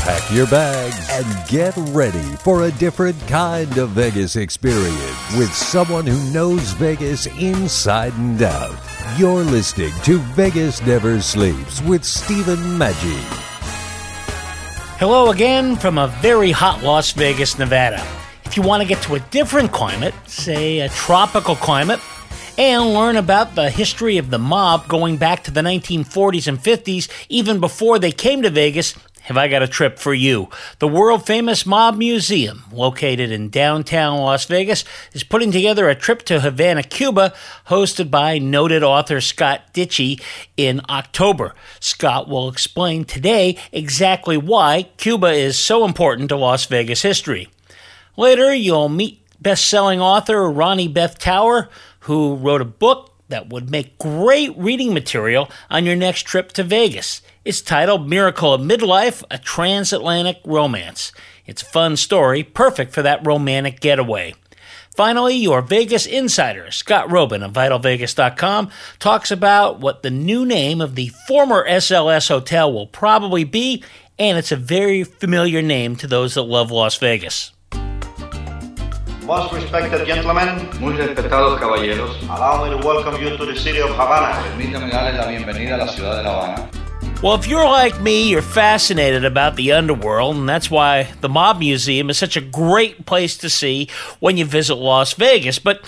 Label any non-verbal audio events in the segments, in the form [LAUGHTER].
Pack your bags and get ready for a different kind of Vegas experience with someone who knows Vegas inside and out. You're listening to Vegas Never Sleeps with Stephen Maggi. Hello again from a very hot Las Vegas, Nevada. If you want to get to a different climate, say a tropical climate, and learn about the history of the mob going back to the 1940s and 50s, even before they came to Vegas, have I got a trip for you. The world famous Mob Museum, located in downtown Las Vegas, is putting together a trip to Havana, Cuba, hosted by noted author Scott Deitche in October. Scott will explain today exactly why Cuba is so important to Las Vegas history. Later, you'll meet best selling author Roni Beth Tower, who wrote a book that would make great reading material on your next trip to Vegas. It's titled Miracle of Midlife A Transatlantic Romance. It's a fun story, perfect for that romantic getaway. Finally, your Vegas insider, Scott Roeben of VitalVegas.com, talks about what the new name of the former SLS hotel will probably be, and it's a very familiar name to those that love Las Vegas. Most respected gentlemen, Muy respetados caballeros, allow me to welcome you to the city of Havana. permítanme darles la bienvenida a la ciudad de La Habana. Well, if you're like me, you're fascinated about the underworld, and that's why the Mob Museum is such a great place to see when you visit Las Vegas. But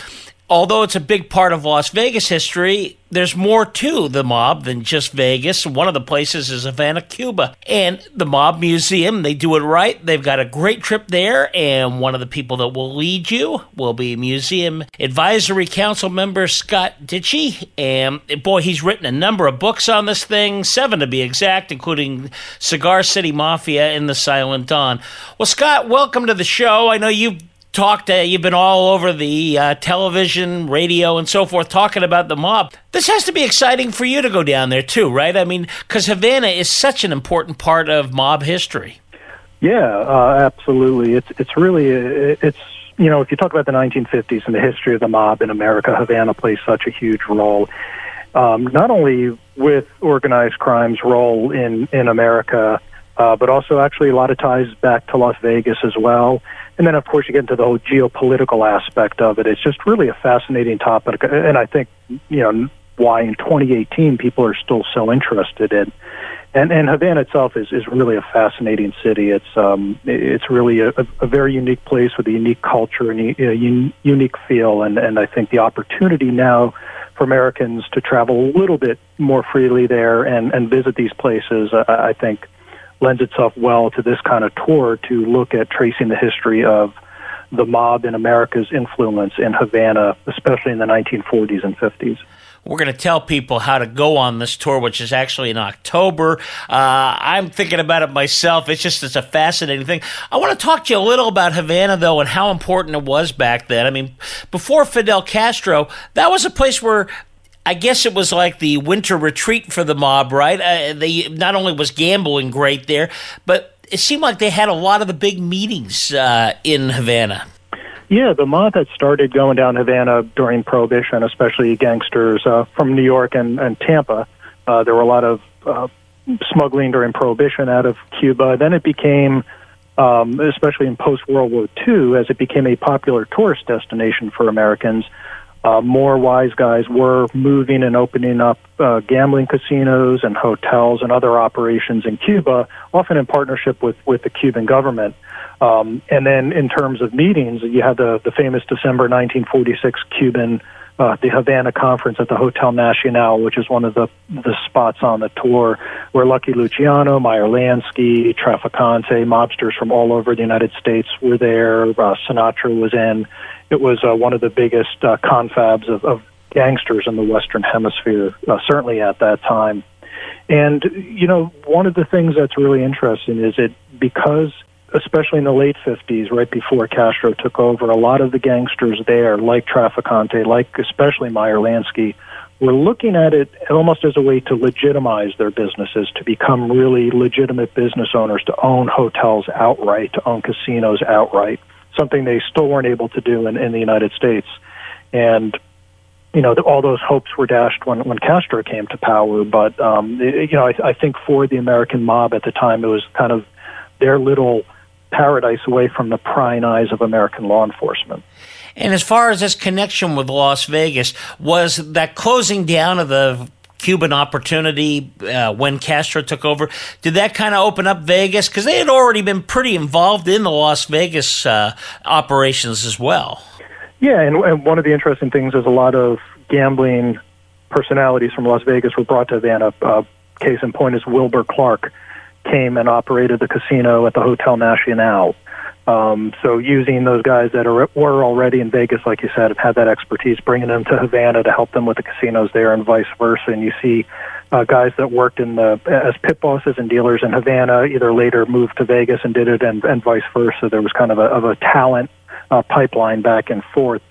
although it's a big part of Las Vegas history, there's more to the mob than just Vegas. One of the places is Havana, Cuba. And the Mob Museum, they do it right. They've got a great trip there, and one of the people that will lead you will be Museum Advisory Council member Scott Deitche. And boy, he's written a number of books on this thing, seven to be exact, including Cigar City Mafia and The Silent Dawn. Well, Scott, welcome to the show. I know you've talked uh, you've been all over the uh, television radio and so forth talking about the mob this has to be exciting for you to go down there too right i mean because havana is such an important part of mob history Yeah, uh, absolutely. It's it's really it's you know if you talk about the 1950s and the history of the mob in America, Havana plays such a huge role. Um, not only with organized crime's role in in America, uh, but also actually a lot of ties back to Las Vegas as well. And then of course you get into the whole geopolitical aspect of it. It's just really a fascinating topic, and I think you know why in 2018 people are still so interested in. And, and Havana itself is, is really a fascinating city. It's um, it's really a, a very unique place with a unique culture and a, unique feel. And, and I think the opportunity now for Americans to travel a little bit more freely there and, and visit these places, uh, I think, lends itself well to this kind of tour to look at tracing the history of the mob in America's influence in Havana, especially in the 1940s and 50s. We're going to tell people how to go on this tour, which is actually in October. Uh, I'm thinking about it myself. It's just it's a fascinating thing. I want to talk to you a little about Havana, though, and how important it was back then. I mean, before Fidel Castro, that was a place where I guess it was like the winter retreat for the mob, right? Uh, they not only was gambling great there, but it seemed like they had a lot of the big meetings uh, in Havana. Yeah, the mob had started going down Havana during Prohibition, especially gangsters uh, from New York and, and Tampa. Uh, there were a lot of uh, smuggling during Prohibition out of Cuba. Then it became, um, especially in post World War II, as it became a popular tourist destination for Americans. Uh, more wise guys were moving and opening up uh, gambling casinos and hotels and other operations in Cuba, often in partnership with, with the Cuban government. Um, and then in terms of meetings, you had the, the famous December 1946 Cuban, uh, the Havana conference at the Hotel Nacional, which is one of the, the spots on the tour where Lucky Luciano, Meyer Lansky, Trafficante, mobsters from all over the United States were there. Uh, Sinatra was in. It was uh, one of the biggest uh, confabs of, of gangsters in the Western Hemisphere, uh, certainly at that time. And, you know, one of the things that's really interesting is it because especially in the late 50s, right before Castro took over, a lot of the gangsters there, like Trafficante, like especially Meyer Lansky, were looking at it almost as a way to legitimize their businesses, to become really legitimate business owners, to own hotels outright, to own casinos outright, something they still weren't able to do in, in the United States. And you know, all those hopes were dashed when when Castro came to power. But um, it, you know, I, I think for the American mob at the time, it was kind of their little paradise away from the prying eyes of American law enforcement. And as far as this connection with Las Vegas, was that closing down of the Cuban opportunity uh, when Castro took over, did that kind of open up Vegas? Because they had already been pretty involved in the Las Vegas uh, operations as well. Yeah, and, and one of the interesting things is a lot of gambling personalities from Las Vegas were brought to Havana. Uh, case in point is Wilbur Clark came and operated the casino at the Hotel Nacional. Um, so using those guys that are, were already in Vegas, like you said, have had that expertise, bringing them to Havana to help them with the casinos there, and vice versa. And you see uh, guys that worked in the as pit bosses and dealers in Havana either later moved to Vegas and did it, and, and vice versa. There was kind of a, of a talent uh, pipeline back and forth.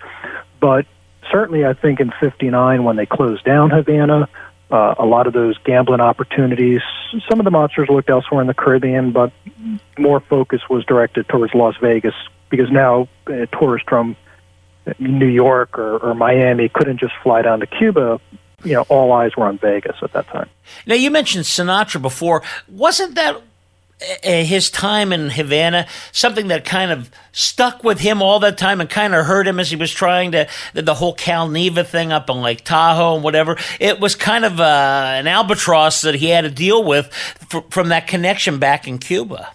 But certainly, I think in '59 when they closed down Havana, uh, a lot of those gambling opportunities. Some of the monsters looked elsewhere in the Caribbean, but more focus was directed towards Las Vegas because now uh, tourists from New York or, or Miami couldn't just fly down to Cuba. You know, all eyes were on Vegas at that time. Now, you mentioned Sinatra before. Wasn't that his time in Havana, something that kind of stuck with him all that time and kind of hurt him as he was trying to the, whole Cal Neva thing up on Lake Tahoe and whatever. It was kind of uh, an albatross that he had to deal with f- from that connection back in Cuba.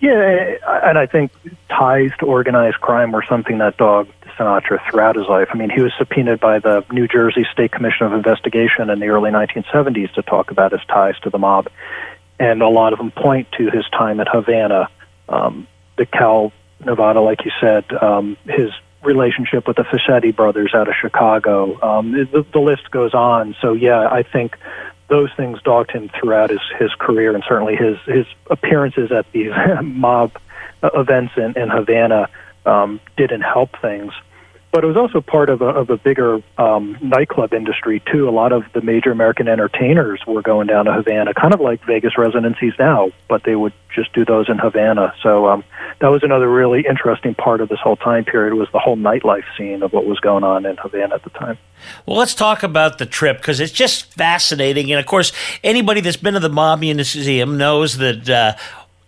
Yeah, and I think ties to organized crime were something that dogged Sinatra throughout his life. I mean, he was subpoenaed by the New Jersey State Commission of Investigation in the early 1970s to talk about his ties to the mob and a lot of them point to his time at Havana, um, the Cal Nevada, like you said, um, his relationship with the Fischetti brothers out of Chicago. Um, the, the list goes on. So yeah, I think those things dogged him throughout his his career, and certainly his his appearances at these [LAUGHS] mob events in, in Havana um, didn't help things but it was also part of a, of a bigger um, nightclub industry too. A lot of the major American entertainers were going down to Havana, kind of like Vegas residencies now, but they would just do those in Havana. So um, that was another really interesting part of this whole time period was the whole nightlife scene of what was going on in Havana at the time. Well, let's talk about the trip because it's just fascinating, and of course, anybody that's been to the Mob Museum knows that. Uh,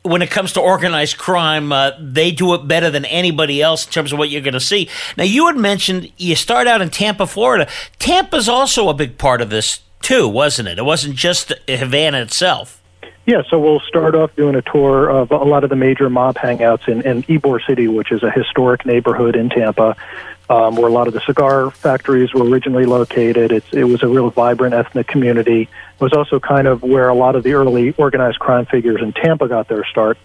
when it comes to organized crime, uh, they do it better than anybody else in terms of what you're going to see. Now, you had mentioned you start out in Tampa, Florida. Tampa's also a big part of this, too, wasn't it? It wasn't just Havana itself. Yeah, so we'll start off doing a tour of a lot of the major mob hangouts in, in Ybor City, which is a historic neighborhood in Tampa um, where a lot of the cigar factories were originally located. It's, it was a real vibrant ethnic community. It was also kind of where a lot of the early organized crime figures in Tampa got their start.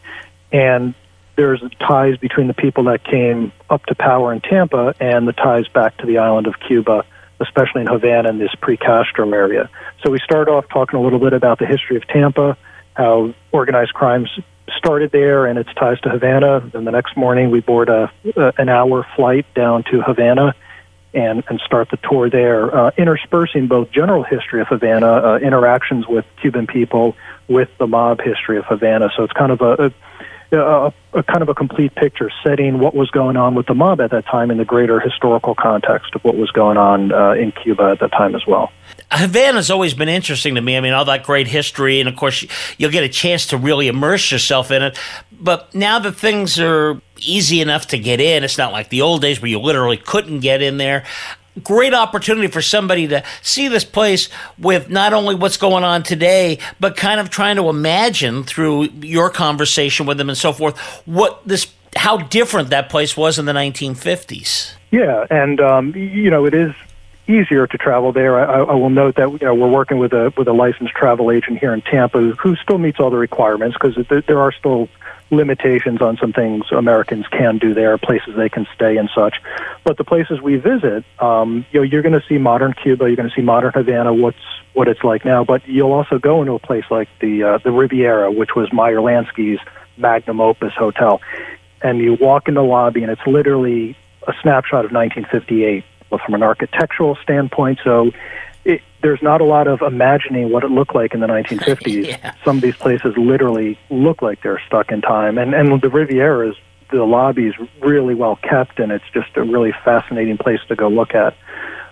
And there's ties between the people that came up to power in Tampa and the ties back to the island of Cuba, especially in Havana and this pre Castro area. So we start off talking a little bit about the history of Tampa, how organized crimes started there and its ties to Havana. Then the next morning we board a, a an hour flight down to Havana and and start the tour there, uh, interspersing both general history of Havana, uh, interactions with Cuban people, with the mob history of Havana. So it's kind of a, a a, a, kind of a complete picture, setting what was going on with the mob at that time in the greater historical context of what was going on uh, in Cuba at that time as well. Havana's always been interesting to me. I mean, all that great history, and of course, you'll get a chance to really immerse yourself in it. But now that things are easy enough to get in, it's not like the old days where you literally couldn't get in there. Great opportunity for somebody to see this place with not only what's going on today, but kind of trying to imagine through your conversation with them and so forth what this how different that place was in the 1950s. Yeah, and um, you know it is easier to travel there. I, I will note that you know, we're working with a with a licensed travel agent here in Tampa who still meets all the requirements because there are still limitations on some things Americans can do there, places they can stay and such. But the places we visit, um, you know, you're going to see modern Cuba, you're going to see modern Havana, what's what it's like now. But you'll also go into a place like the uh, the Riviera, which was Meyer Lansky's magnum opus hotel. And you walk in the lobby, and it's literally a snapshot of 1958 well, from an architectural standpoint. So there's not a lot of imagining what it looked like in the 1950s. [LAUGHS] Yeah. Some of these places literally look like they're stuck in time. And, and the Riviera is, the lobby is really well kept, and it's just a really fascinating place to go look at.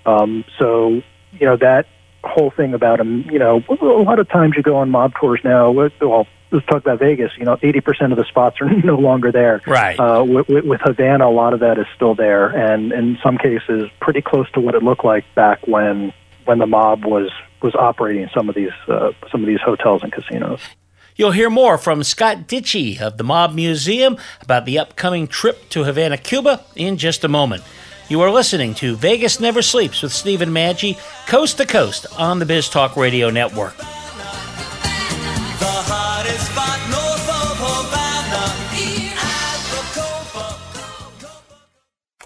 Um, so, you know, that whole thing about them, you know, a lot of times you go on mob tours now, well, let's talk about Vegas, you know, 80% of the spots are [LAUGHS] no longer there. Right. Uh, with, with Havana, a lot of that is still there, and in some cases, pretty close to what it looked like back when when the mob was was operating some of these uh, some of these hotels and casinos. You'll hear more from Scott Deitche of the Mob Museum about the upcoming trip to Havana, Cuba in just a moment. You are listening to Vegas Never Sleeps with Stephen Maggi, coast to coast on the Biz Talk Radio Network.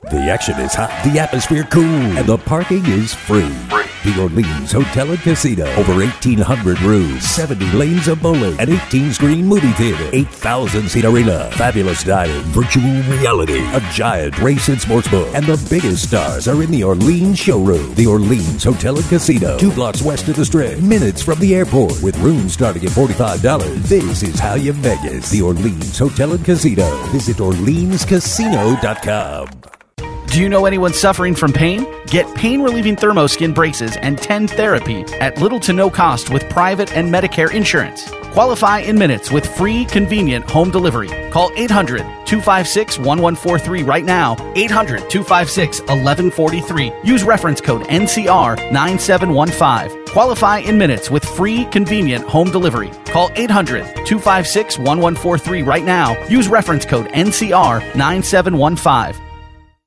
The action is hot, the atmosphere cool, and the parking is free. The Orleans Hotel and Casino. Over 1,800 rooms, 70 lanes of bowling, an 18 screen movie theater, 8,000 seat arena, fabulous dining, virtual reality, a giant race and sports book, and the biggest stars are in the Orleans showroom. The Orleans Hotel and Casino. Two blocks west of the strip, minutes from the airport, with rooms starting at $45. This is how you Vegas. The Orleans Hotel and Casino. Visit OrleansCasino.com. Do you know anyone suffering from pain? Get pain relieving thermoskin braces and TENS therapy at little to no cost with private and Medicare insurance. Qualify in minutes with free, convenient home delivery. Call 800 256 1143 right now. 800 256 1143. Use reference code NCR 9715. Qualify in minutes with free, convenient home delivery. Call 800 256 1143 right now. Use reference code NCR 9715.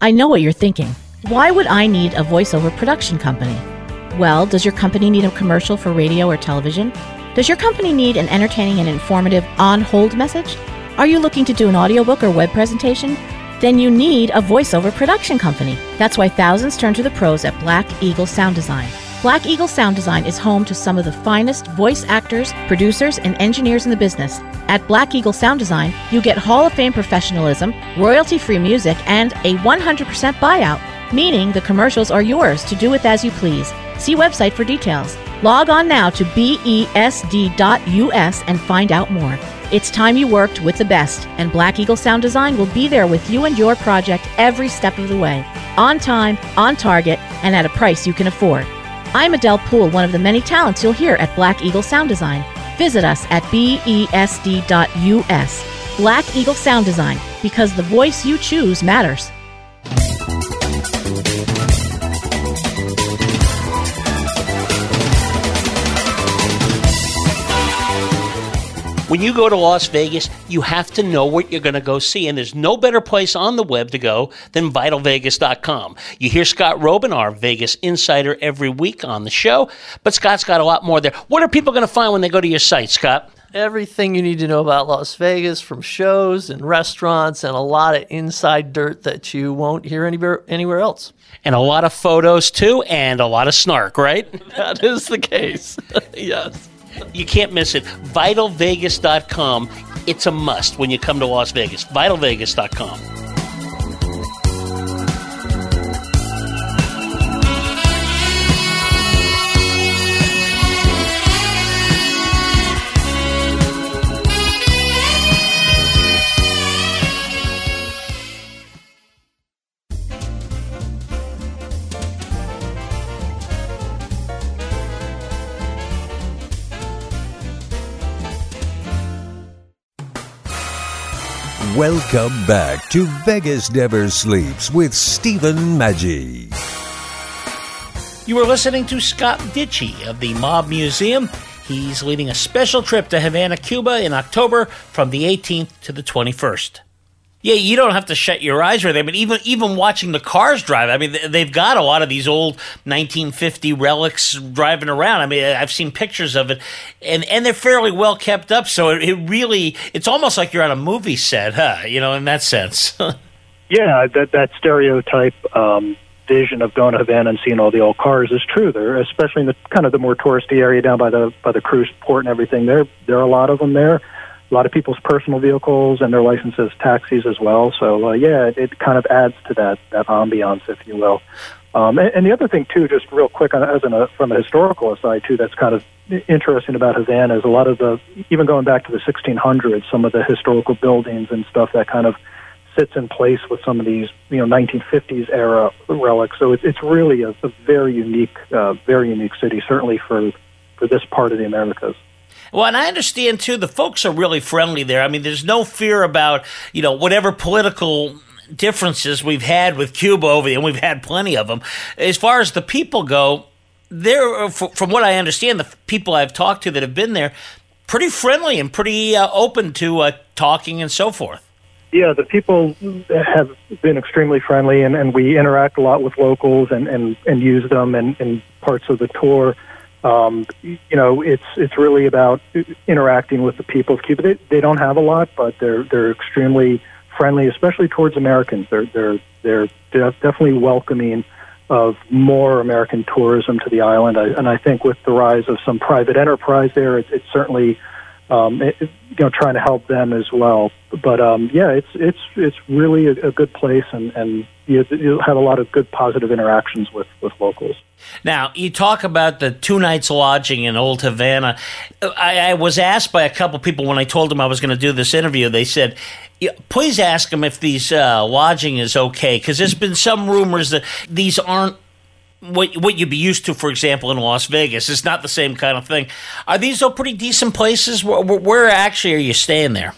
I know what you're thinking. Why would I need a voiceover production company? Well, does your company need a commercial for radio or television? Does your company need an entertaining and informative on hold message? Are you looking to do an audiobook or web presentation? Then you need a voiceover production company. That's why thousands turn to the pros at Black Eagle Sound Design. Black Eagle Sound Design is home to some of the finest voice actors, producers, and engineers in the business. At Black Eagle Sound Design, you get Hall of Fame professionalism, royalty free music, and a 100% buyout, meaning the commercials are yours to do with as you please. See website for details. Log on now to besd.us and find out more. It's time you worked with the best, and Black Eagle Sound Design will be there with you and your project every step of the way. On time, on target, and at a price you can afford. I'm Adele Poole, one of the many talents you'll hear at Black Eagle Sound Design. Visit us at besd.us. Black Eagle Sound Design, because the voice you choose matters. When you go to Las Vegas, you have to know what you're going to go see, and there's no better place on the web to go than vitalvegas.com. You hear Scott Roeben, our Vegas insider, every week on the show, but Scott's got a lot more there. What are people going to find when they go to your site, Scott? Everything you need to know about Las Vegas from shows and restaurants and a lot of inside dirt that you won't hear anywhere anywhere else. And a lot of photos too, and a lot of snark, right? [LAUGHS] That is the case. [LAUGHS] yes. You can't miss it. VitalVegas.com. It's a must when you come to Las Vegas. VitalVegas.com. Welcome back to Vegas Never Sleeps with Stephen Maggi. You are listening to Scott Deitche of the Mob Museum. He's leading a special trip to Havana, Cuba in October from the 18th to the 21st. Yeah, you don't have to shut your eyes right there, but even even watching the cars drive, I mean, they've got a lot of these old 1950 relics driving around. I mean, I've seen pictures of it, and and they're fairly well kept up. So it, it really, it's almost like you're on a movie set, huh? You know, in that sense. [LAUGHS] yeah, that that stereotype um, vision of going to Havana and seeing all the old cars is true. There, especially in the kind of the more touristy area down by the by the cruise port and everything. There, there are a lot of them there a lot of people's personal vehicles and their licenses taxis as well. So uh, yeah, it, it kind of adds to that that ambiance, if you will. Um, and, and the other thing too, just real quick, as an, uh, from a historical aside too, that's kind of interesting about Havana is a lot of the even going back to the 1600s, some of the historical buildings and stuff that kind of sits in place with some of these you know 1950s era relics. So it's it's really a, a very unique, uh, very unique city, certainly for for this part of the Americas. Well, and I understand too, the folks are really friendly there. I mean, there's no fear about, you know, whatever political differences we've had with Cuba over there, and we've had plenty of them. As far as the people go, they're, from what I understand, the people I've talked to that have been there, pretty friendly and pretty uh, open to uh, talking and so forth. Yeah, the people have been extremely friendly, and, and we interact a lot with locals and, and, and use them in, in parts of the tour. Um, you know, it's it's really about interacting with the people of Cuba. They, they don't have a lot, but they're they're extremely friendly, especially towards Americans. They're they're they're definitely welcoming of more American tourism to the island. I, and I think with the rise of some private enterprise there, it's, certainly um, it, you know trying to help them as well. But um, yeah, it's it's it's really a, a good place, and and you, you have a lot of good positive interactions with with locals. Now you talk about the two nights lodging in Old Havana. I, I was asked by a couple people when I told them I was going to do this interview. They said. Please ask them if these uh, lodging is okay, because there's been some rumors that these aren't what what you'd be used to, for example, in Las Vegas. It's not the same kind of thing. Are these all pretty decent places? Where, where actually are you staying there?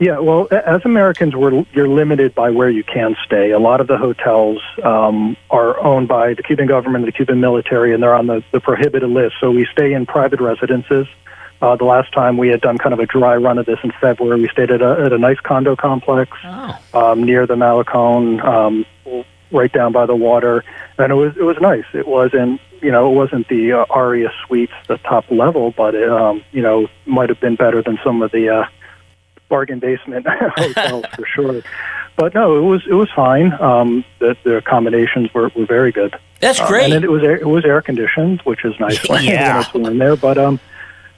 Yeah, well, as Americans, we're you're limited by where you can stay. A lot of the hotels um, are owned by the Cuban government, the Cuban military, and they're on the, the prohibited list. So we stay in private residences. Uh, the last time we had done kind of a dry run of this in February, we stayed at a, at a nice condo complex oh. um, near the Malecon. Um, right down by the water, and it was it was nice. It wasn't you know it wasn't the uh, Aria suites, the top level, but it um, you know might have been better than some of the uh, bargain basement [LAUGHS] hotels [LAUGHS] for sure. But no, it was it was fine. Um, the, the accommodations were, were very good. That's great. Um, and it was air, it was air conditioned, which is nice when, yeah. when it's in there. But um,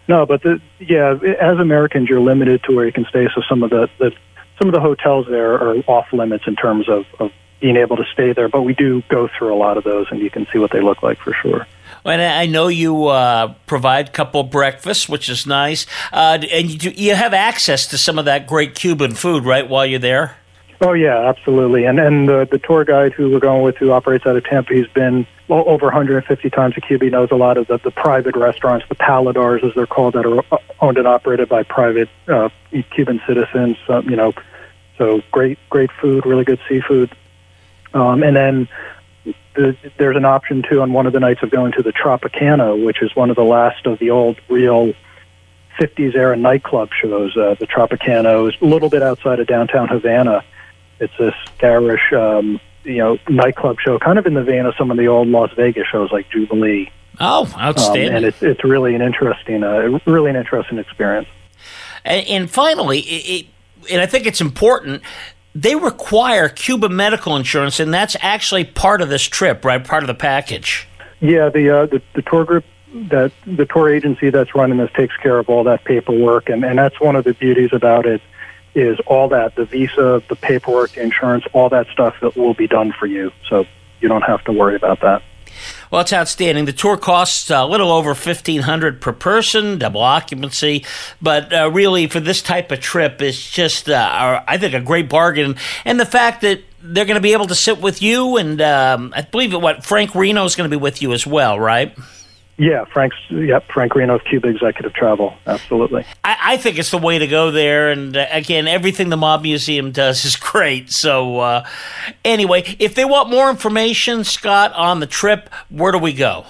no, but the yeah, as Americans, you're limited to where you can stay. So some of the, the some of the hotels there are off limits in terms of, of being able to stay there. But we do go through a lot of those, and you can see what they look like for sure. And I know you uh, provide couple breakfasts, which is nice, uh, and you, do, you have access to some of that great Cuban food, right? While you're there. Oh yeah, absolutely. And and the the tour guide who we're going with, who operates out of Tampa, he's been over 150 times to Cuba. He knows a lot of the, the private restaurants, the paladars as they're called, that are owned and operated by private uh, Cuban citizens. Um, you know, so great great food, really good seafood. Um, and then the, there's an option too on one of the nights of going to the Tropicana, which is one of the last of the old real 50s era nightclub shows. Uh, the Tropicana is a little bit outside of downtown Havana. It's this garish, um, you know, nightclub show, kind of in the vein of some of the old Las Vegas shows like Jubilee. Oh, outstanding! Um, and it's it's really an interesting, uh, really an interesting experience. And, and finally, it, it, and I think it's important they require Cuba medical insurance, and that's actually part of this trip, right? Part of the package. Yeah, the uh, the, the tour group that the tour agency that's running this takes care of all that paperwork, and and that's one of the beauties about it is all that the visa, the paperwork, the insurance, all that stuff that will be done for you, so you don't have to worry about that. Well, it's outstanding. The tour costs a little over fifteen hundred per person, double occupancy. But uh, really, for this type of trip, it's just uh, I think a great bargain. And the fact that they're going to be able to sit with you, and um, I believe what Frank Reno is going to be with you as well, right? Yeah, Frank's. Yep, Frank Reno of Cuba Executive Travel. Absolutely. I, I think it's the way to go there. And uh, again, everything the Mob Museum does is [LAUGHS] great. So, uh, anyway, if they want more information, Scott, on the trip, where do we go?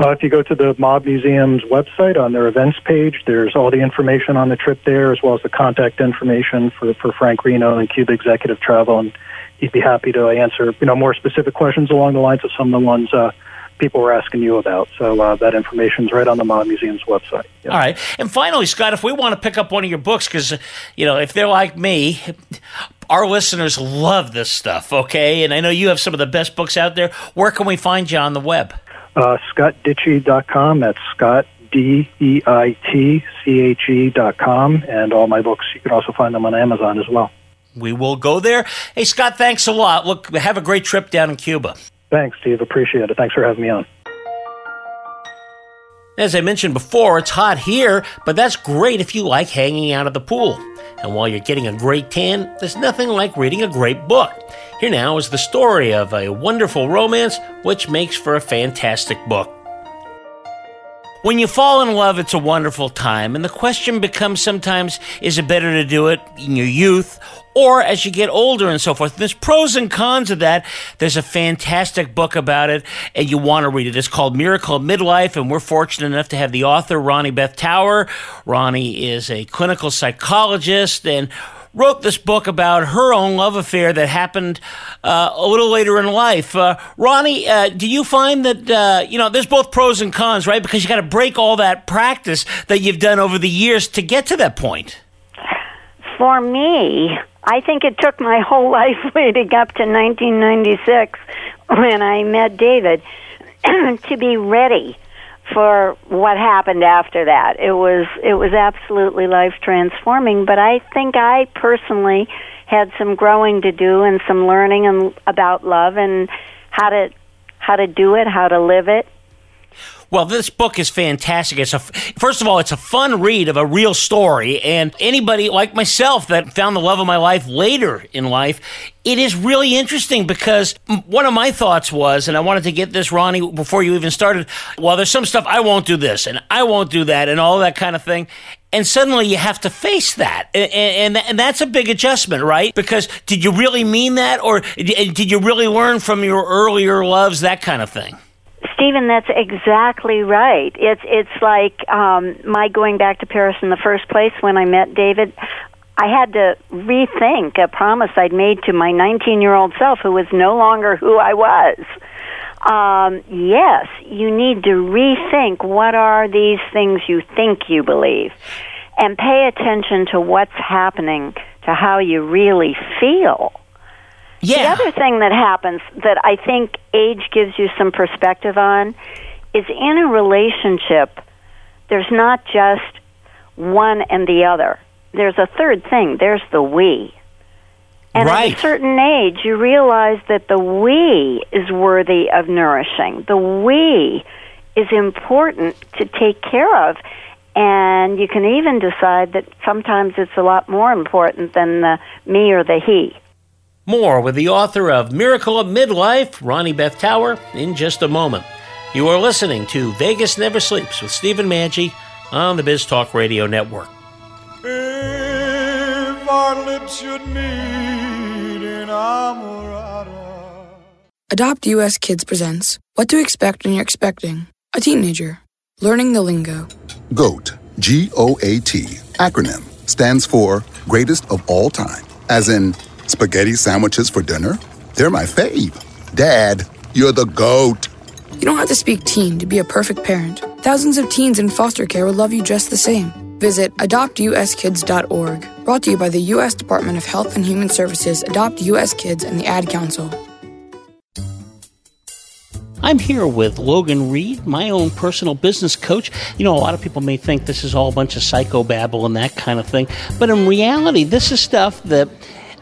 Uh, if you go to the Mob Museum's website on their events page, there's all the information on the trip there, as well as the contact information for, for Frank Reno and Cuba Executive Travel. And he'd be happy to answer you know more specific questions along the lines of some of the ones uh, people were asking you about. So uh, that information's right on the Mob Museum's website. All right. And finally, Scott, if we want to pick up one of your books, because, you know, if they're like me, our listeners love this stuff, okay? And I know you have some of the best books out there. Where can we find you on the web? Uh, ScottDeitche.com. That's Scott, D E I T C H E dot com, And all my books, you can also find them on Amazon as well. We will go there. Hey, Scott, thanks a lot. Look, have a great trip down in Cuba. Thanks, Steve. Appreciate it. Thanks for having me on. As I mentioned before, it's hot here, but that's great if you like hanging out at the pool. And while you're getting a great tan, there's nothing like reading a great book. Here now is the story of a wonderful romance, which makes for a fantastic book. When you fall in love, it's a wonderful time, and the question becomes sometimes is it better to do it in your youth or as you get older and so forth. There's pros and cons of that. There's a fantastic book about it, and you want to read it. It's called Miracle of Midlife, and we're fortunate enough to have the author, Roni Beth Tower. Roni is a clinical psychologist and wrote this book about her own love affair that happened uh, a little later in life. Uh, Roni, uh, do you find that, uh, you know, there's both pros and cons, right? Because you got to break all that practice that you've done over the years to get to that point. For me, I think it took my [LAUGHS] whole life leading up to 1996 when I met David [CLEARS THROAT] to be ready for what happened after that. It was it was absolutely life transforming, but I think I personally had some growing to do and some learning and about love and how to how to do it, how to live it. Well, this book is fantastic. It's a first of all, it's a fun read of a real story, and anybody like myself that found the love of my life later in life, it is really interesting because one of my thoughts was, and I wanted to get this, Roni, before you even started. Well, there's some stuff I won't do this, and I won't do that, and all that kind of thing. And suddenly you have to face that. And, and, and, that's a big adjustment, right? Because did you really mean that? Or did you really learn from your earlier loves, that kind of thing? Stephen, that's exactly right. It's it's like um, my going back to Paris in the first place when I met David. I had to rethink a promise I'd made to my 19 year old self, who was no longer who I was. Um, yes, you need to rethink what are these things you think you believe, and pay attention to what's happening to how you really feel yeah. The other thing that happens that I think age gives you some perspective on is in a relationship, there's not just one and the other. There's a third thing. There's the we. And right. at a certain age, you realize that the we is worthy of nourishing. The we is important to take care of. And you can even decide that sometimes it's a lot more important than the me or the he. More with the author of Miracle of Midlife, Roni Beth Tower, in just a moment. You are listening to Vegas Never Sleeps with Stephen Maggi on the Biz Talk Radio Network. If our lips should meet in Adopt US Kids presents What to Expect When You're Expecting a Teenager. Learning the Lingo. GOAT, G O A T, acronym, stands for Greatest of All Time, as in Spaghetti sandwiches for dinner? They're my fave. Dad, you're the GOAT. You don't have to speak teen to be a perfect parent. Thousands of teens in foster care will love you just the same. Visit adoptuskids.org. Brought to you by the U.S. Department of Health and Human Services, Adopt U.S. Kids, and the Ad Council. I'm here with Logan Reed, my own personal business coach. You know, a lot of people may think this is all a bunch of psychobabble and that kind of thing, but in reality, this is stuff that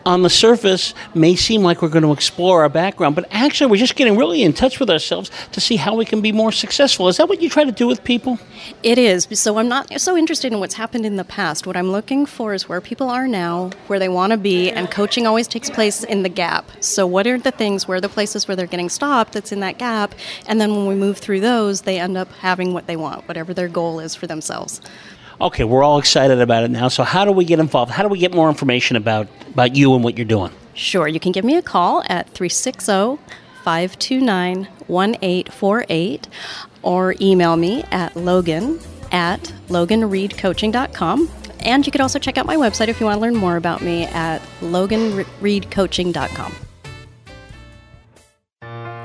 on the surface may seem like we're going to explore our background, but actually we're just getting really in touch with ourselves to see how we can be more successful. Is that what you try to do with people? It is. So I'm not so interested in what's happened in the past. What I'm looking for is where people are now, where they want to be, and coaching always takes place in the gap. So what are the things, where are the places where they're getting stopped that's in that gap? And then when we move through those, they end up having what they want, whatever their goal is for themselves. Okay, we're all excited about it now. So how do we get involved? How do we get more information about, about you and what you're doing? Sure, you can give me a call at 360 529 1848 or email me at logan at loganreedcoaching.com. And you could also check out my website if you want to learn more about me at loganreedcoaching.com.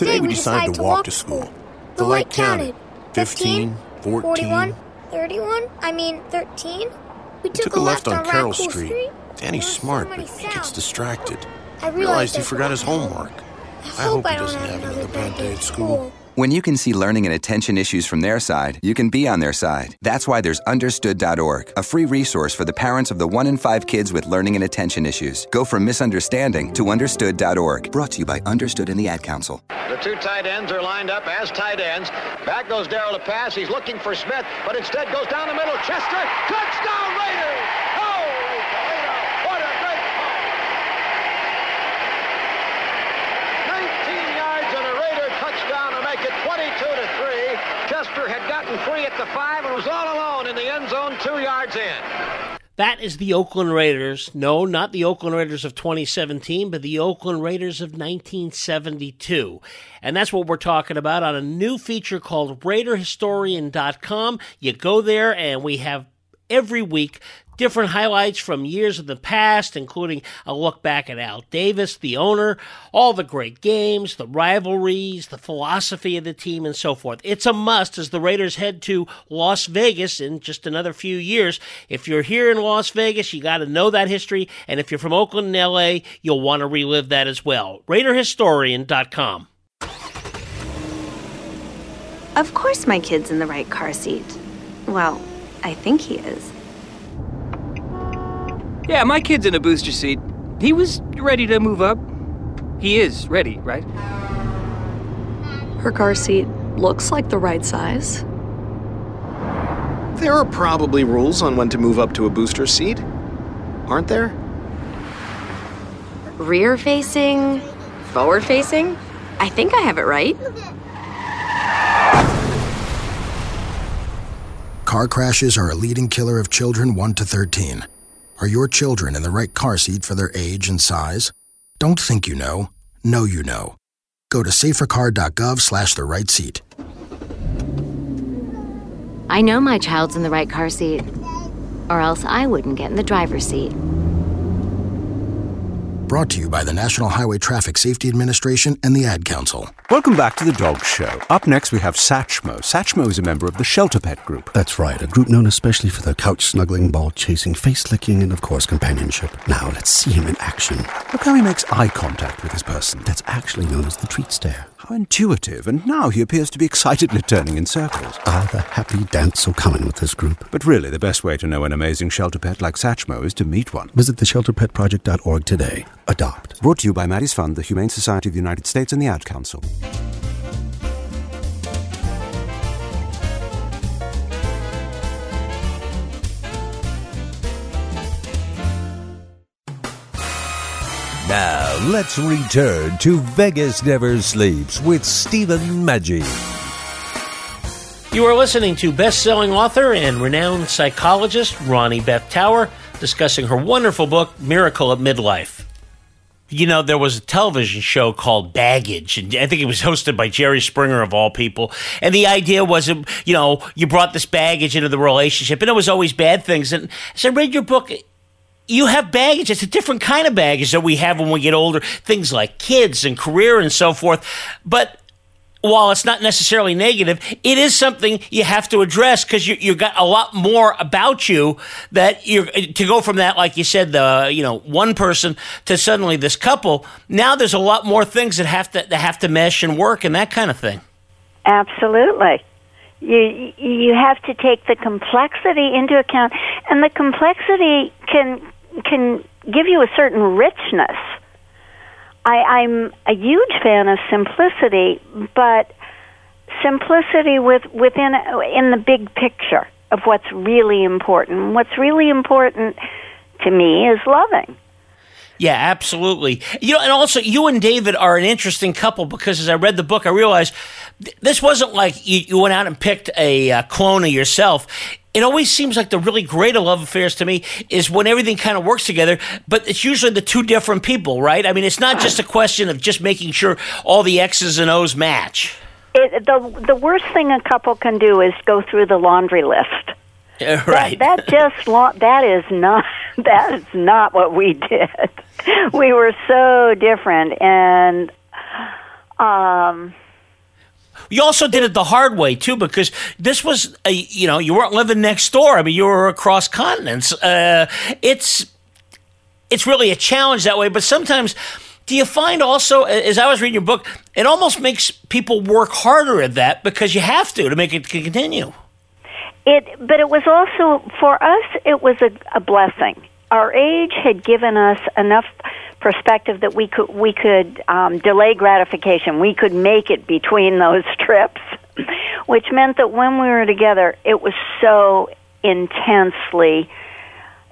Today we decided to walk to school. The light counted 15, 14. 41, 31, I mean 13. We took a left on Carroll Street. Danny's smart, but he gets distracted. I Realized he realized I forgot his homework. I hope he doesn't have another bad day at school. When you can see learning and attention issues from their side, you can be on their side. That's why there's understood.org, a free resource for the parents of the one in five kids with learning and attention issues. Go from misunderstanding to understood.org. Brought to you by Understood and the Ad Council. The two tight ends are lined up as tight ends. Back goes Daryle to pass. He's looking for Smith, but instead goes down the middle. Chester, touchdown Raiders! Holy Toledo! What a great call! 19 yards and a Raider touchdown to make it 22 to 3. Free at the five and was all alone in the end zone, two yards in. That is the Oakland Raiders. No, not the Oakland Raiders of 2017, but the Oakland Raiders of 1972. And that's what we're talking about on a new feature called RaiderHistorian.com. You go there, and we have every week different highlights from years of the past, including a look back at Al Davis, the owner, all the great games, the rivalries, the philosophy of the team, and so forth. It's a must as the Raiders head to Las Vegas in just another few years. If you're here in Las Vegas, you got to know that history, and if you're from Oakland and LA, you'll want to relive that as well. RaiderHistorian.com. Of course, my kid's in the right car seat. Well, I think he is. Yeah, my kid's in a booster seat. He was ready to move up. He is ready, right? Her car seat looks like the right size. There are probably rules on when to move up to a booster seat, aren't there? Rear facing, forward facing? I think I have it right. Car crashes are a leading killer of children 1 to 13. Are your children in the right car seat for their age and size? Don't think you know. Know you know. Go to safercar.gov slash the right seat. I know my child's in the right car seat, or else I wouldn't get in the driver's seat. Brought to you by the National Highway Traffic Safety Administration and the Ad Council. Welcome back to the Dog Show. Up next, we have Satchmo. Satchmo is a member of the Shelter Pet Group. That's right, a group known especially for their couch snuggling, ball chasing, face licking, and of course, companionship. Now, let's see him in action. Look how he makes eye contact with his person. That's actually known as the treat stare. How intuitive, and now he appears to be excitedly turning in circles. Ah, the happy dance will come in with this group. But really, the best way to know an amazing shelter pet like Satchmo is to meet one. Visit theshelterpetproject.org today. Adopt. Brought to you by Maddie's Fund, the Humane Society of the United States, and the Ad Council. Now, let's return to Vegas Never Sleeps with Stephen Maggi. You are listening to best-selling author and renowned psychologist Roni Beth Tower discussing her wonderful book Miracle at Midlife. You know, there was a television show called Baggage, and I think it was hosted by Jerry Springer of all people. And the idea was, you know, you brought this baggage into the relationship, and it was always bad things. And as I read your book, you have baggage. It's a different kind of baggage that we have when we get older. Things like kids and career and so forth. But while it's not necessarily negative, it is something you have to address because you you got a lot more about you that you're to go from that, like you said, the you know one person to suddenly this couple. Now there's a lot more things that have to that have to mesh and work and that kind of thing. Absolutely. You you have to take the complexity into account, and the complexity can can give you a certain richness. I, I'm a huge fan of simplicity, but simplicity with within in the big picture of what's really important. What's really important to me is loving. Yeah, absolutely. You know, and also you and David are an interesting couple because as I read the book, I realized th- this wasn't like you, you went out and picked a uh, clone of yourself. It always seems like the really great of love affairs to me is when everything kind of works together, but it's usually the two different people, right? I mean, it's not just a question of just making sure all the X's and O's match. It, the the worst thing a couple can do is go through the laundry list. [LAUGHS] Yeah, right. That, that just that is not [LAUGHS] that is not what we did. [LAUGHS] We were so different, and um, You also did it the hard way too, because this was a you know you weren't living next door. I mean, you were across continents. Uh, it's it's really a challenge that way. But sometimes, do you find also, as I was reading your book, it almost makes people work harder at that because you have to to make it continue. It, but it was also for us. It was a, a blessing. Our age had given us enough perspective that we could we could um, delay gratification. We could make it between those [LAUGHS] trips, which meant that when we were together, it was so intensely.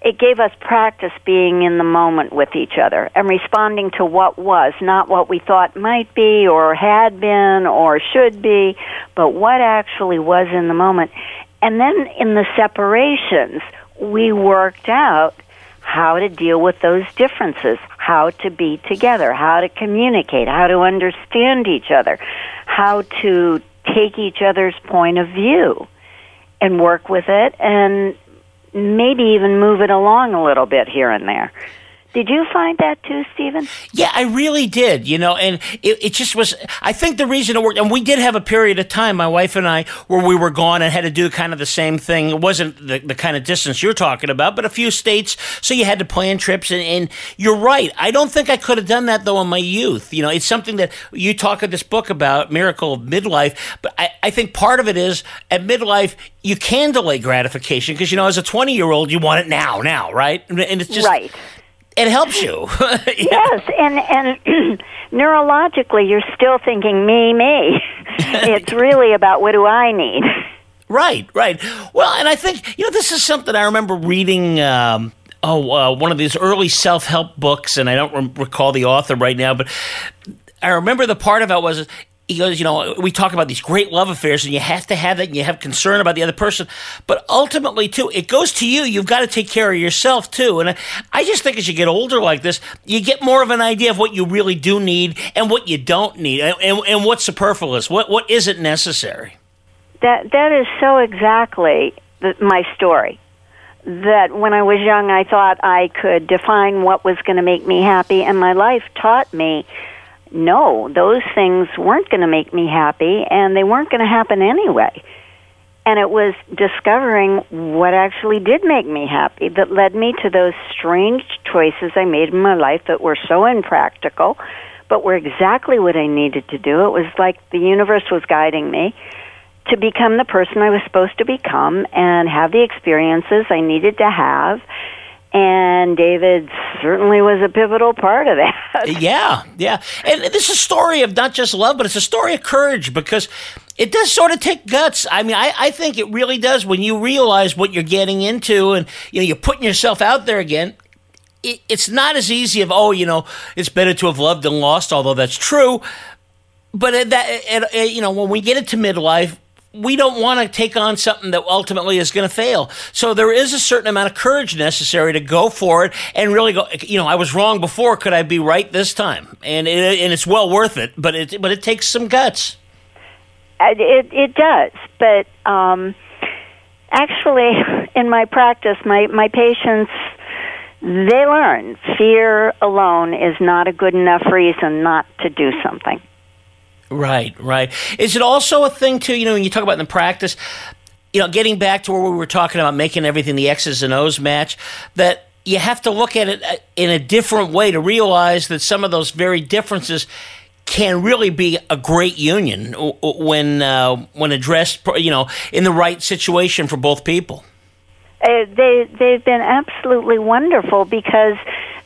It gave us practice being in the moment with each other and responding to what was, not what we thought might be or had been or should be, but what actually was in the moment. And then in the separations, we worked out how to deal with those differences, how to be together, how to communicate, how to understand each other, how to take each other's point of view and work with it and maybe even move it along a little bit here and there. Did you find that too, Stephen? Yeah, I really did, you know, and it, it just was. I think the reason it worked, and we did have a period of time, my wife and I, where we were gone and had to do kind of the same thing. It wasn't the, the kind of distance you're talking about, but a few states, so you had to plan trips. And, and you're right. I don't think I could have done that, though, in my youth. You know, it's something that you talk in this book about, Miracle of Midlife, but I, I think part of it is at midlife, you can delay gratification because, you know, as a 20 year old, you want it now, now, right? And it's just. Right it helps you. [LAUGHS] yes, and and [CLEARS THROAT] neurologically, you're still thinking me, me. [LAUGHS] it's really about what do I need. Right, right. Well, and I think you know this is something I remember reading. Um, oh, uh, one of these early self help books, and I don't re- recall the author right now, but I remember the part of it was he goes, you know, we talk about these great love affairs and you have to have it and you have concern about the other person. But ultimately, too, it goes to you. You've got to take care of yourself, too. And I, just think as you get older like this, you get more of an idea of what you really do need and what you don't need and, and, and what's superfluous, what, what isn't necessary. That, that is so exactly the, my story. That when I was young, I thought I could define what was going to make me happy, and my life taught me no, those things weren't going to make me happy, and they weren't going to happen anyway. And it was discovering what actually did make me happy that led me to those strange choices I made in my life that were so impractical, but were exactly what I needed to do. It was like the universe was guiding me to become the person I was supposed to become and have the experiences I needed to have and David certainly was a pivotal part of that. [LAUGHS] Yeah, yeah. And this is a story of not just love, but it's a story of courage because it does sort of take guts. I mean, I, I think it really does when you realize what you're getting into and you know you're putting yourself out there again. It, it's not as easy of oh, you know, it's better to have loved than lost, although that's true. But at that you know, when we get into midlife, we don't want to take on something that ultimately is going to fail. So there is a certain amount of courage necessary to go for it and really go. You know, I was wrong before. Could I be right this time? And it, and it's well worth it. But it but it takes some guts. It it does. But um, actually, [LAUGHS] in my practice, my my patients they learn fear alone is not a good enough reason not to do something. Right, right. Is it also a thing too? You know, when you talk about in the practice, you know, getting back to where we were talking about making everything the X's and O's match, that you have to look at it uh, in a different way to realize that some of those very differences can really be a great union when uh, when addressed, you know, in the right situation for both people. Uh, they they've been absolutely wonderful because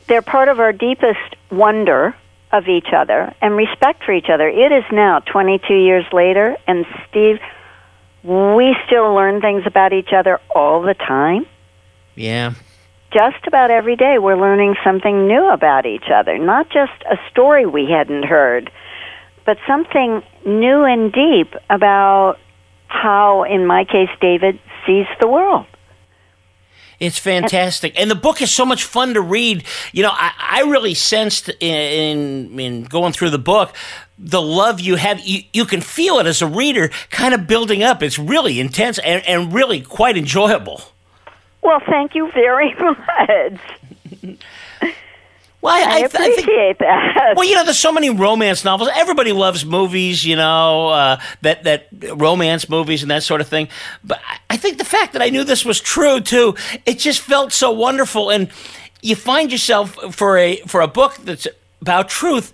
they're part of our deepest wonder of each other and respect for each other. It is now 22 years later, and Steve, we still learn things about each other all the time. Yeah. Just about every day, we're learning something new about each other. Not just a story we hadn't heard, but something new and deep about how, in my case, David sees the world. It's fantastic, and the book is so much fun to read. You know, I, I really sensed in, in going through the book the love you have. You, you can feel it as a reader, kind of building up. It's really intense and, and really quite enjoyable. Well, thank you very [LAUGHS] much. Well, I, I, I appreciate I think, that. Well, you know, there's so many romance novels. Everybody loves movies, you know, uh, that that romance movies and that sort of thing. But I think the fact that I knew this was true too, it just felt so wonderful. And you find yourself for a for a book that's about truth.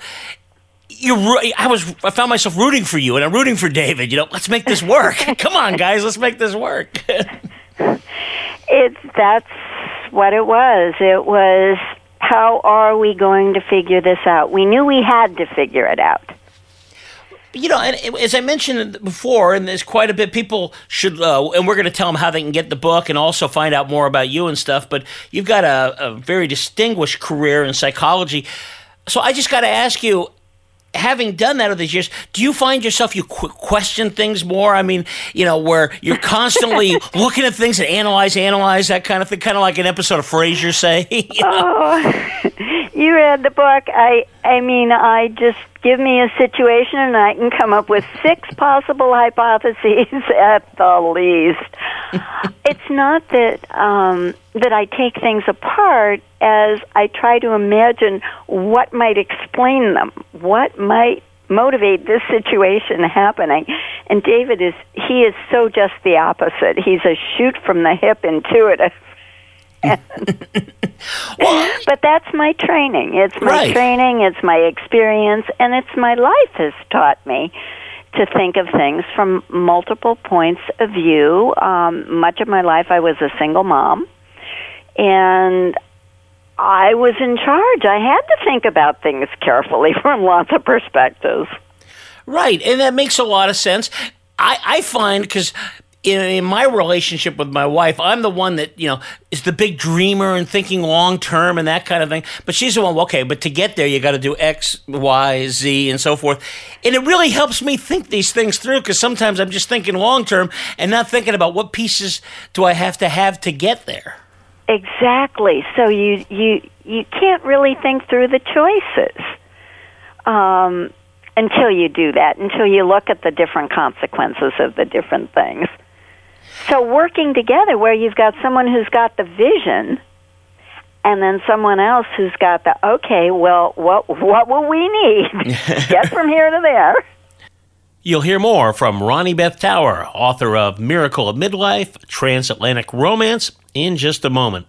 You, I was, I found myself rooting for you, and I'm rooting for David. You know, let's make this work. [LAUGHS] Come on, guys, let's make this work. [LAUGHS] it's that's what it was. It was how are we going to figure this out? We knew we had to figure it out. You know, and as I mentioned before, and there's quite a bit people should, uh, and we're going to tell them how they can get the book and also find out more about you and stuff. But you've got a, a very distinguished career in psychology. So I just got to ask you having done that over these years, do you find yourself you qu- question things more? I mean, you know, where you're constantly [LAUGHS] looking at things and analyze, analyze that kind of thing, kind of like an episode of Frasier, say. [LAUGHS] you know? Oh, [LAUGHS] you read the book. I, I mean, I just give me a situation and I can come up with six possible hypotheses at the least. It's not that um, that I take things apart as I try to imagine what might explain them, what might motivate this situation happening. And David is he is so just the opposite. He's a shoot from the hip intuitive. [LAUGHS] but that's my training. It's my Right. training, it's my experience, and it's my life has taught me to think of things from multiple points of view. Um, much of my life, I was a single mom, and I was in charge. I had to think about things carefully [LAUGHS] from lots of perspectives. Right, and that makes a lot of sense. I, I find because in, my relationship with my wife, I'm the one that you know is the big dreamer and thinking long term and that kind of thing. But she's the one. Okay, but to get there, you got to do X, Y, Z, and so forth. And it really helps me think these things through because sometimes I'm just thinking long term and not thinking about what pieces do I have to have to get there. Exactly. So you you you can't really think through the choices um, until you do that. Until you look at the different consequences of the different things. So working together, where you've got someone who's got the vision, and then someone else who's got the okay. Well, what what will we need? [LAUGHS] Get from here to there. You'll hear more from Roni Beth Tower, author of Miracle of Midlife, Transatlantic Romance, in just a moment.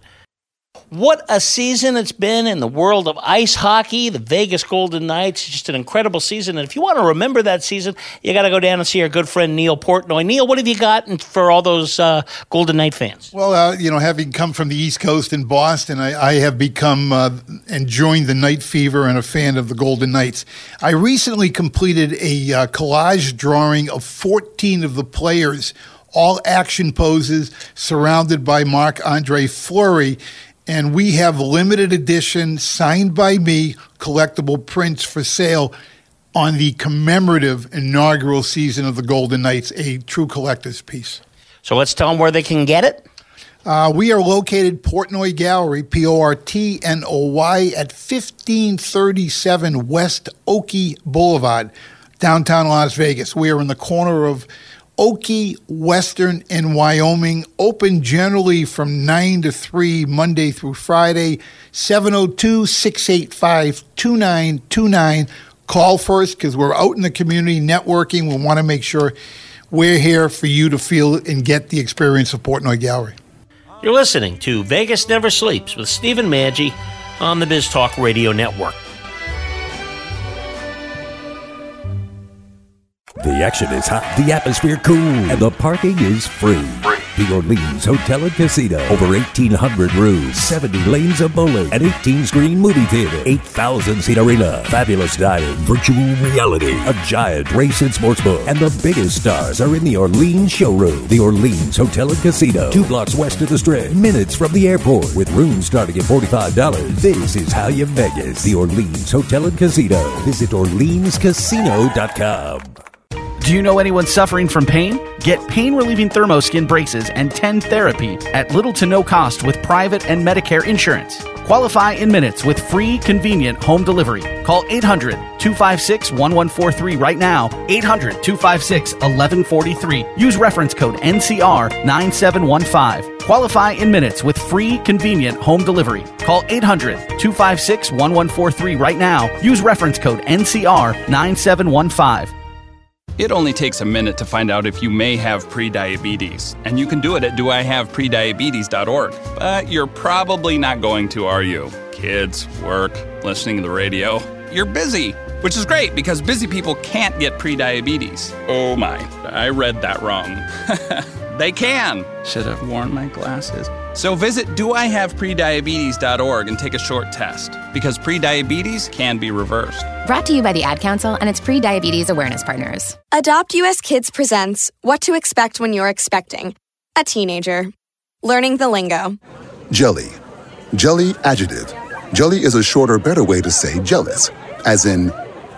What a season it's been in the world of ice hockey, the Vegas Golden Knights. Just an incredible season. And if you want to remember that season, you got to go down and see our good friend Neil Portnoy. Neil, what have you got for all those uh, Golden Knight fans? Well, uh, you know, having come from the East Coast in Boston, I, I have become uh, enjoying the night fever and a fan of the Golden Knights. I recently completed a uh, collage drawing of 14 of the players, all action poses, surrounded by Marc Andre Fleury. And we have limited edition, signed by me, collectible prints for sale on the commemorative inaugural season of the Golden Knights, a true collector's piece. So let's tell them where they can get it. Uh, we are located Portnoy Gallery, P O R T N O Y, at 1537 West Oakey Boulevard, downtown Las Vegas. We are in the corner of Oakey, Western, and Wyoming. Open generally from 9 to 3, Monday through Friday. 702 685 2929. Call first because we're out in the community networking. We want to make sure we're here for you to feel and get the experience of Portnoy Gallery. You're listening to Vegas Never Sleeps with Stephen Maggi on the Biz Talk Radio Network. The action is hot, the atmosphere cool, and the parking is free. The Orleans Hotel and Casino. Over 1,800 rooms, 70 lanes of bowling, an 18 screen movie theater, 8,000 seat arena, fabulous dining, virtual reality, a giant race and sports book, and the biggest stars are in the Orleans showroom. The Orleans Hotel and Casino. Two blocks west of the strip, minutes from the airport, with rooms starting at $45. This is how you Vegas. The Orleans Hotel and Casino. Visit OrleansCasino.com. Do you know anyone suffering from pain? Get pain relieving thermoskin braces and TENS therapy at little to no cost with private and Medicare insurance. Qualify in minutes with free, convenient home delivery. Call 800 256 1143 right now. 800 256 1143. Use reference code NCR 9715. Qualify in minutes with free, convenient home delivery. Call 800 256 1143 right now. Use reference code NCR 9715. It only takes a minute to find out if you may have prediabetes, and you can do it at doihaveprediabetes.org. But you're probably not going to, are you? Kids, work, listening to the radio. You're busy, which is great because busy people can't get prediabetes. Oh my, I read that wrong. [LAUGHS] they can. Should have worn my glasses. So visit doihaveprediabetes.org and take a short test because prediabetes can be reversed. Brought to you by the Ad Council and its pre diabetes awareness partners. Adopt US Kids presents What to Expect When You're Expecting a Teenager. Learning the lingo. Jelly. Jelly adjective. Jelly is a shorter, better way to say jealous. As in,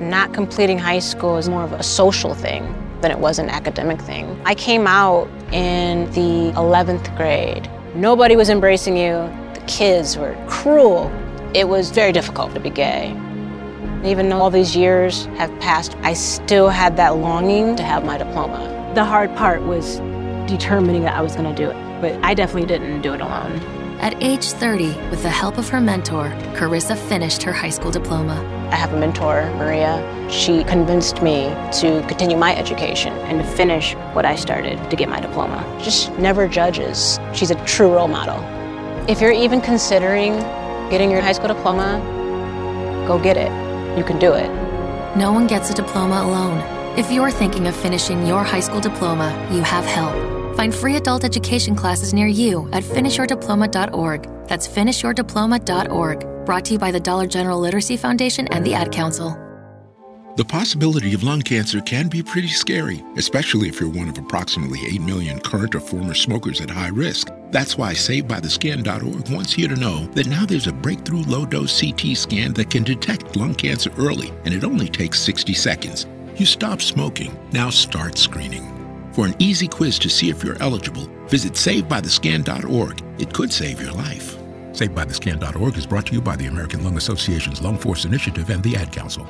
Not completing high school is more of a social thing than it was an academic thing. I came out in the 11th grade. Nobody was embracing you. The kids were cruel. It was very difficult to be gay. Even though all these years have passed, I still had that longing to have my diploma. The hard part was determining that I was going to do it, but I definitely didn't do it alone. At age 30, with the help of her mentor, Carissa finished her high school diploma. I have a mentor, Maria. She convinced me to continue my education and to finish what I started to get my diploma. Just never judges. She's a true role model. If you're even considering getting your high school diploma, go get it. You can do it. No one gets a diploma alone. If you're thinking of finishing your high school diploma, you have help. Find free adult education classes near you at finishyourdiploma.org. That's finishyourdiploma.org. Brought to you by the Dollar General Literacy Foundation and the Ad Council. The possibility of lung cancer can be pretty scary, especially if you're one of approximately 8 million current or former smokers at high risk. That's why SaveByTheScan.org wants you to know that now there's a breakthrough low dose CT scan that can detect lung cancer early, and it only takes 60 seconds. You stop smoking, now start screening. For an easy quiz to see if you're eligible, visit SaveByTheScan.org. It could save your life. SaveByTheScan.org is brought to you by the American Lung Association's Lung Force Initiative and the Ad Council.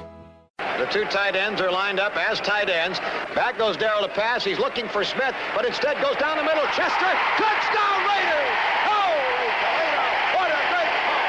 The two tight ends are lined up as tight ends. Back goes Daryle to pass. He's looking for Smith, but instead goes down the middle. Chester, touchdown Raiders! Oh, Toledo! What a great ball!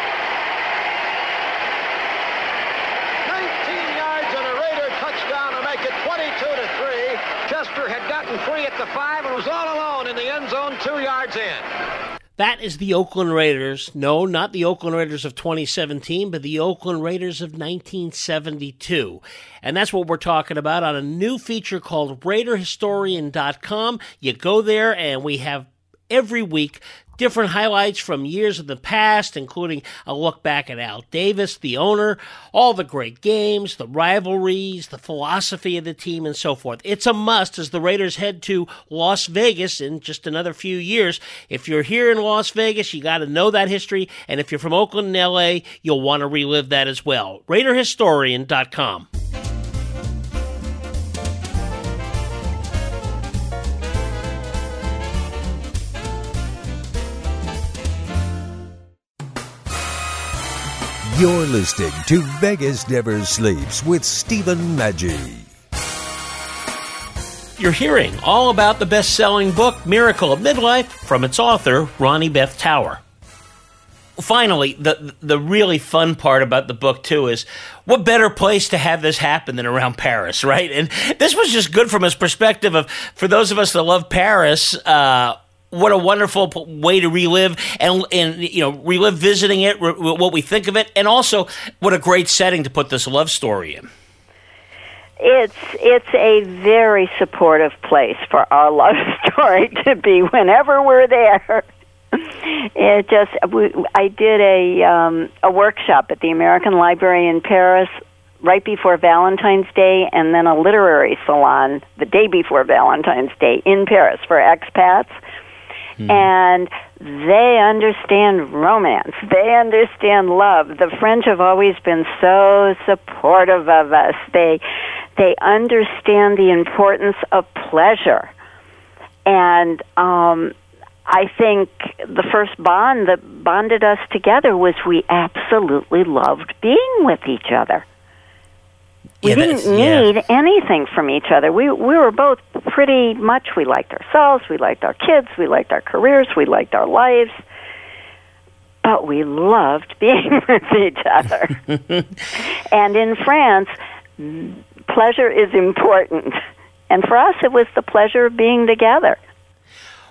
19 yards and a Raider touchdown to make it 22 to 3. Chester had gotten free at the five and was all alone in the end zone, two yards in. That is the Oakland Raiders. No, not the Oakland Raiders of 2017, but the Oakland Raiders of 1972. And that's what we're talking about on a new feature called RaiderHistorian.com. You go there, and we have every week different highlights from years of the past, including a look back at Al Davis, the owner, all the great games, the rivalries, the philosophy of the team, and so forth. It's a must as the Raiders head to Las Vegas in just another few years. If you're here in Las Vegas, you got to know that history, and if you're from Oakland and LA, you'll want to relive that as well. RaiderHistorian.com. You're listening to Vegas Never Sleeps with Stephen Maggi. You're hearing all about the best selling book, Miracle of Midlife, from its author, Roni Beth Tower. Finally, the, the really fun part about the book, too, is what better place to have this happen than around Paris, right? And this was just good from his perspective of, for those of us that love Paris, uh, what a wonderful way to relive and and you know relive visiting it, re- what we think of it, and also what a great setting to put this love story in. It's it's a very supportive place for our love [LAUGHS] story to be whenever we're there. It just we, I did a um, a workshop at the American Library in Paris right before Valentine's Day, and then a literary salon the day before Valentine's Day in Paris for expats and they understand romance. They understand love. The French have always been so supportive of us. They they understand the importance of pleasure. And um I think the first bond that bonded us together was we absolutely loved being with each other. We Yeah, didn't that's- yeah. need anything from each other. We we were both pretty much we liked ourselves, we liked our kids, we liked our careers, we liked our lives. But we loved being [LAUGHS] with each other. [LAUGHS] and in France, pleasure is important. And for us it was the pleasure of being together.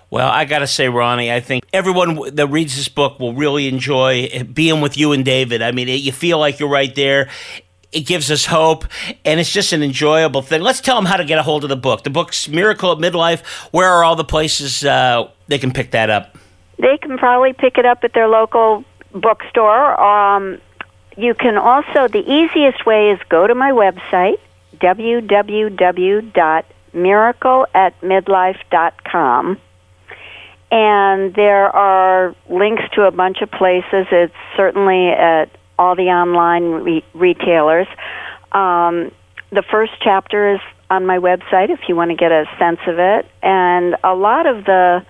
Well, I got to say, Roni, I think everyone that reads this book will really enjoy being with you and David. I mean, it, you feel like you're right there. It gives us hope, and it's just an enjoyable thing. Let's tell them how to get a hold of the book. The book's Miracle at Midlife. Where are all the places uh, they can pick that up? They can probably pick it up at their local bookstore. Um, you can also, the easiest way is go to my website, www.miracleatmidlife.com. And there are links to a bunch of places. It's certainly at all the online re- retailers. Um, the first chapter is on my website if you want to get a sense of it. And a lot of the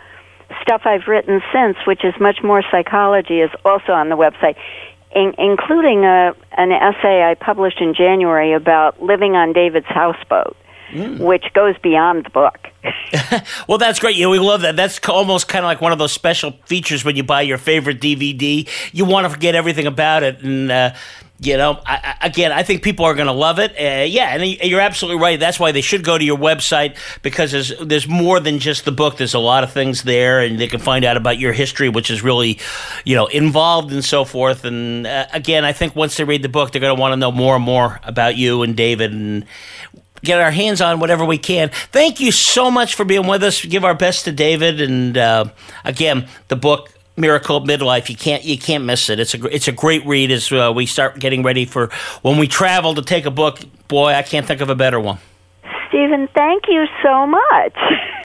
stuff I've written since, which is much more psychology, is also on the website, in, including a, an essay I published in January about living on David's houseboat, which goes beyond the book. [LAUGHS] Well, that's great. Know, we love that. That's almost kind of like one of those special features when you buy your favorite DVD. You want to forget everything about it, and uh, you know, I, I, again, I think people are going to love it. Uh, yeah, and you're absolutely right. That's why they should go to your website because there's there's more than just the book. There's a lot of things there, and they can find out about your history, which is really, you know, involved and so forth. And uh, again, I think once they read the book, they're going to want to know more and more about you and David and get our hands on whatever we can. Thank you so much for being with us. Give our best to David, and uh, again, the book Miracle of Midlife. You can't you can't miss it. It's a it's a great read as uh, we start getting ready for when we travel to take a book. Boy, I can't think of a better one. Stephen, thank you so much. [LAUGHS]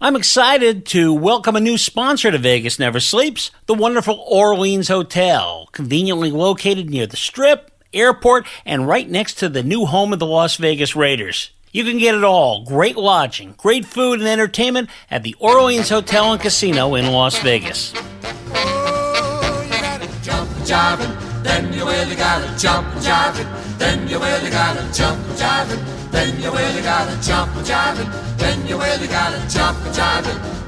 I'm excited to welcome a new sponsor to Vegas Never Sleeps, the wonderful Orleans Hotel, conveniently located near the Strip, airport, and right next to the new home of the Las Vegas Raiders. You can get it all. Great lodging, great food, and entertainment at the Orleans Hotel and Casino in Las Vegas. then you really gotta jump then you really gotta jump then you really gotta jump then you really gotta jump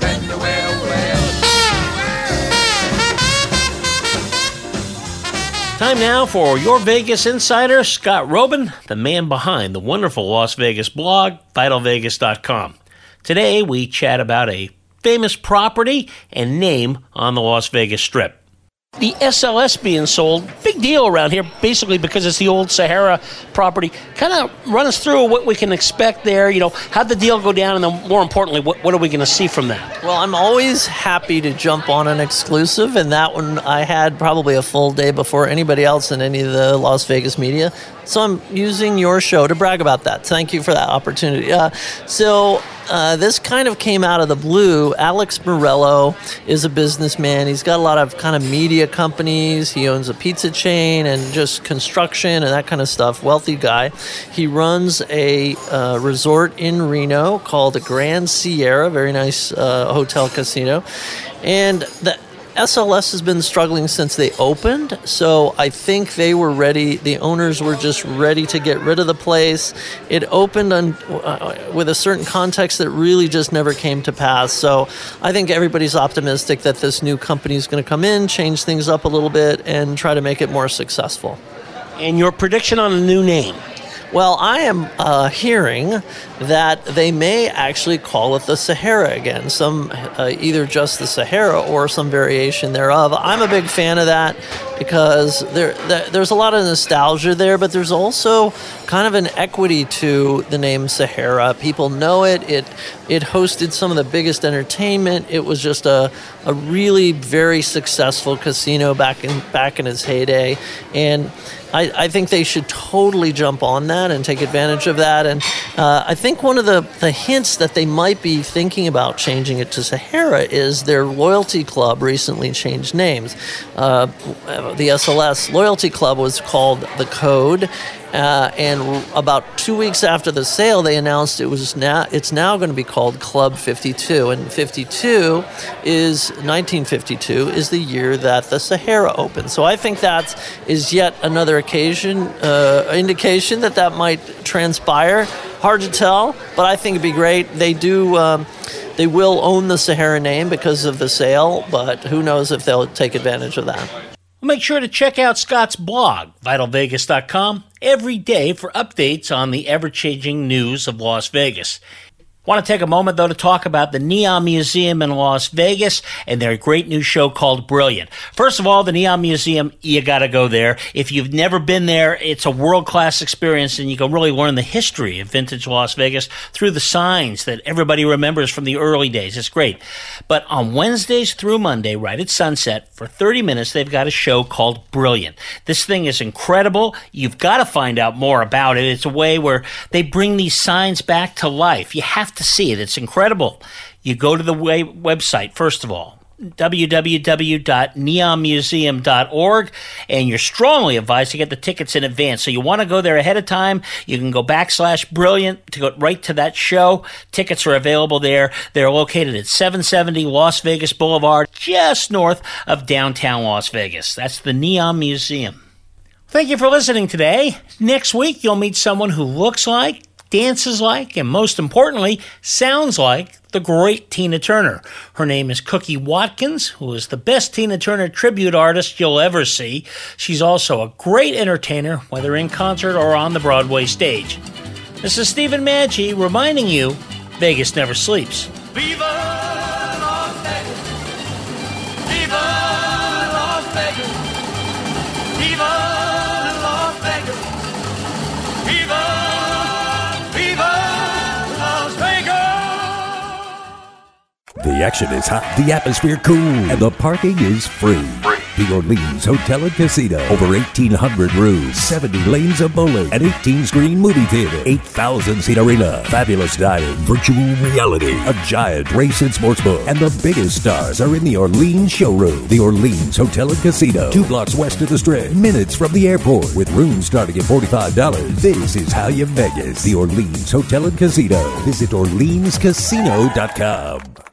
then you. Time now for your Vegas insider, Scott Roeben, the man behind the wonderful Las Vegas blog, vitalvegas.com. Today we chat about a famous property and name on the Las Vegas Strip. The SLS being sold, big deal around here, basically because it's the old Sahara property. Kind of run us through what we can expect there. You know, how'd the deal go down, and then more importantly, what, what are we going to see from that? Well, I'm always happy to jump on an exclusive, and that one I had probably a full day before anybody else in any of the Las Vegas media. So I'm using your show to brag about that. Thank you for that opportunity. Uh, so uh, this kind of came out of the blue. Alex Meruelo is a businessman. He's got a lot of kind of media companies. He owns a pizza chain and just construction and that kind of stuff. Wealthy guy. He runs a uh, resort in Reno called the Grand Sierra. Very nice uh, hotel casino. And the SLS has been struggling since they opened, so I think they were ready. The owners were just ready to get rid of the place. It opened on, uh, with a certain context that really just never came to pass. So I think everybody's optimistic that this new company is going to come in, change things up a little bit, and try to make it more successful. And your prediction on a new name? Well, I am uh, hearing that they may actually call it the Sahara again, some uh, either just the Sahara or some variation thereof. I'm a big fan of that because there, there, there's a lot of nostalgia there, but there's also kind of an equity to the name Sahara. People know it. It it hosted some of the biggest entertainment. It was just a, a really very successful casino back in back in its heyday, and I, I, think they should totally jump on that and take advantage of that. And uh, I think one of the, the hints that they might be thinking about changing it to Sahara is their loyalty club recently changed names. Uh, the SLS loyalty club was called the Code. Uh, and about two weeks after the sale, they announced it was now it's now going to be called Club 52, and 52 is 1952 is the year that the Sahara opened. So I think that is yet another occasion uh, indication that that might transpire. Hard to tell, but I think it'd be great. They do. Um, they will own the Sahara name because of the sale, but who knows if they'll take advantage of that. Make sure to check out Scott's blog, vitalvegas.com, every day for updates on the ever changing news of Las Vegas. Want to take a moment, though, to talk about the Neon Museum in Las Vegas and their great new show called Brilliant. First of all, the Neon Museum, you got to go there. If you've never been there, it's a world class experience, and you can really learn the history of vintage Las Vegas through the signs that everybody remembers from the early days. It's great. But on Wednesdays through Monday, right at sunset, for 30 minutes, they've got a show called Brilliant. This thing is incredible. You've got to find out more about it. It's a way where they bring these signs back to life. You have to see it. It's incredible. You go to the website, first of all, www.neonmuseum.org and you're strongly advised to get the tickets in advance. So you want to go there ahead of time. You can go backslash brilliant to go right to that show. Tickets are available there. They're located at 770 las vegas boulevard just north of downtown las vegas. That's the neon museum. Thank you for listening today. Next week you'll meet someone who looks like dances like, and most importantly, sounds like the great Tina Turner. Her name is Cookie Watkins, who is the best Tina Turner tribute artist you'll ever see. She's also a great entertainer, whether in concert or on the Broadway stage. This is Stephen Maggi reminding you Vegas never sleeps. The action is hot, the atmosphere cool, and the parking is free. The Orleans Hotel and Casino. Over 1,800 rooms, 70 lanes of bowling, an 18 screen movie theater, 8,000 seat arena, fabulous dining, virtual reality, a giant race and sports book, and the biggest stars are in the Orleans showroom. The Orleans Hotel and Casino. Two blocks west of the strip, minutes from the airport, with rooms starting at $45. This is how you Vegas. The Orleans Hotel and Casino. Visit OrleansCasino.com.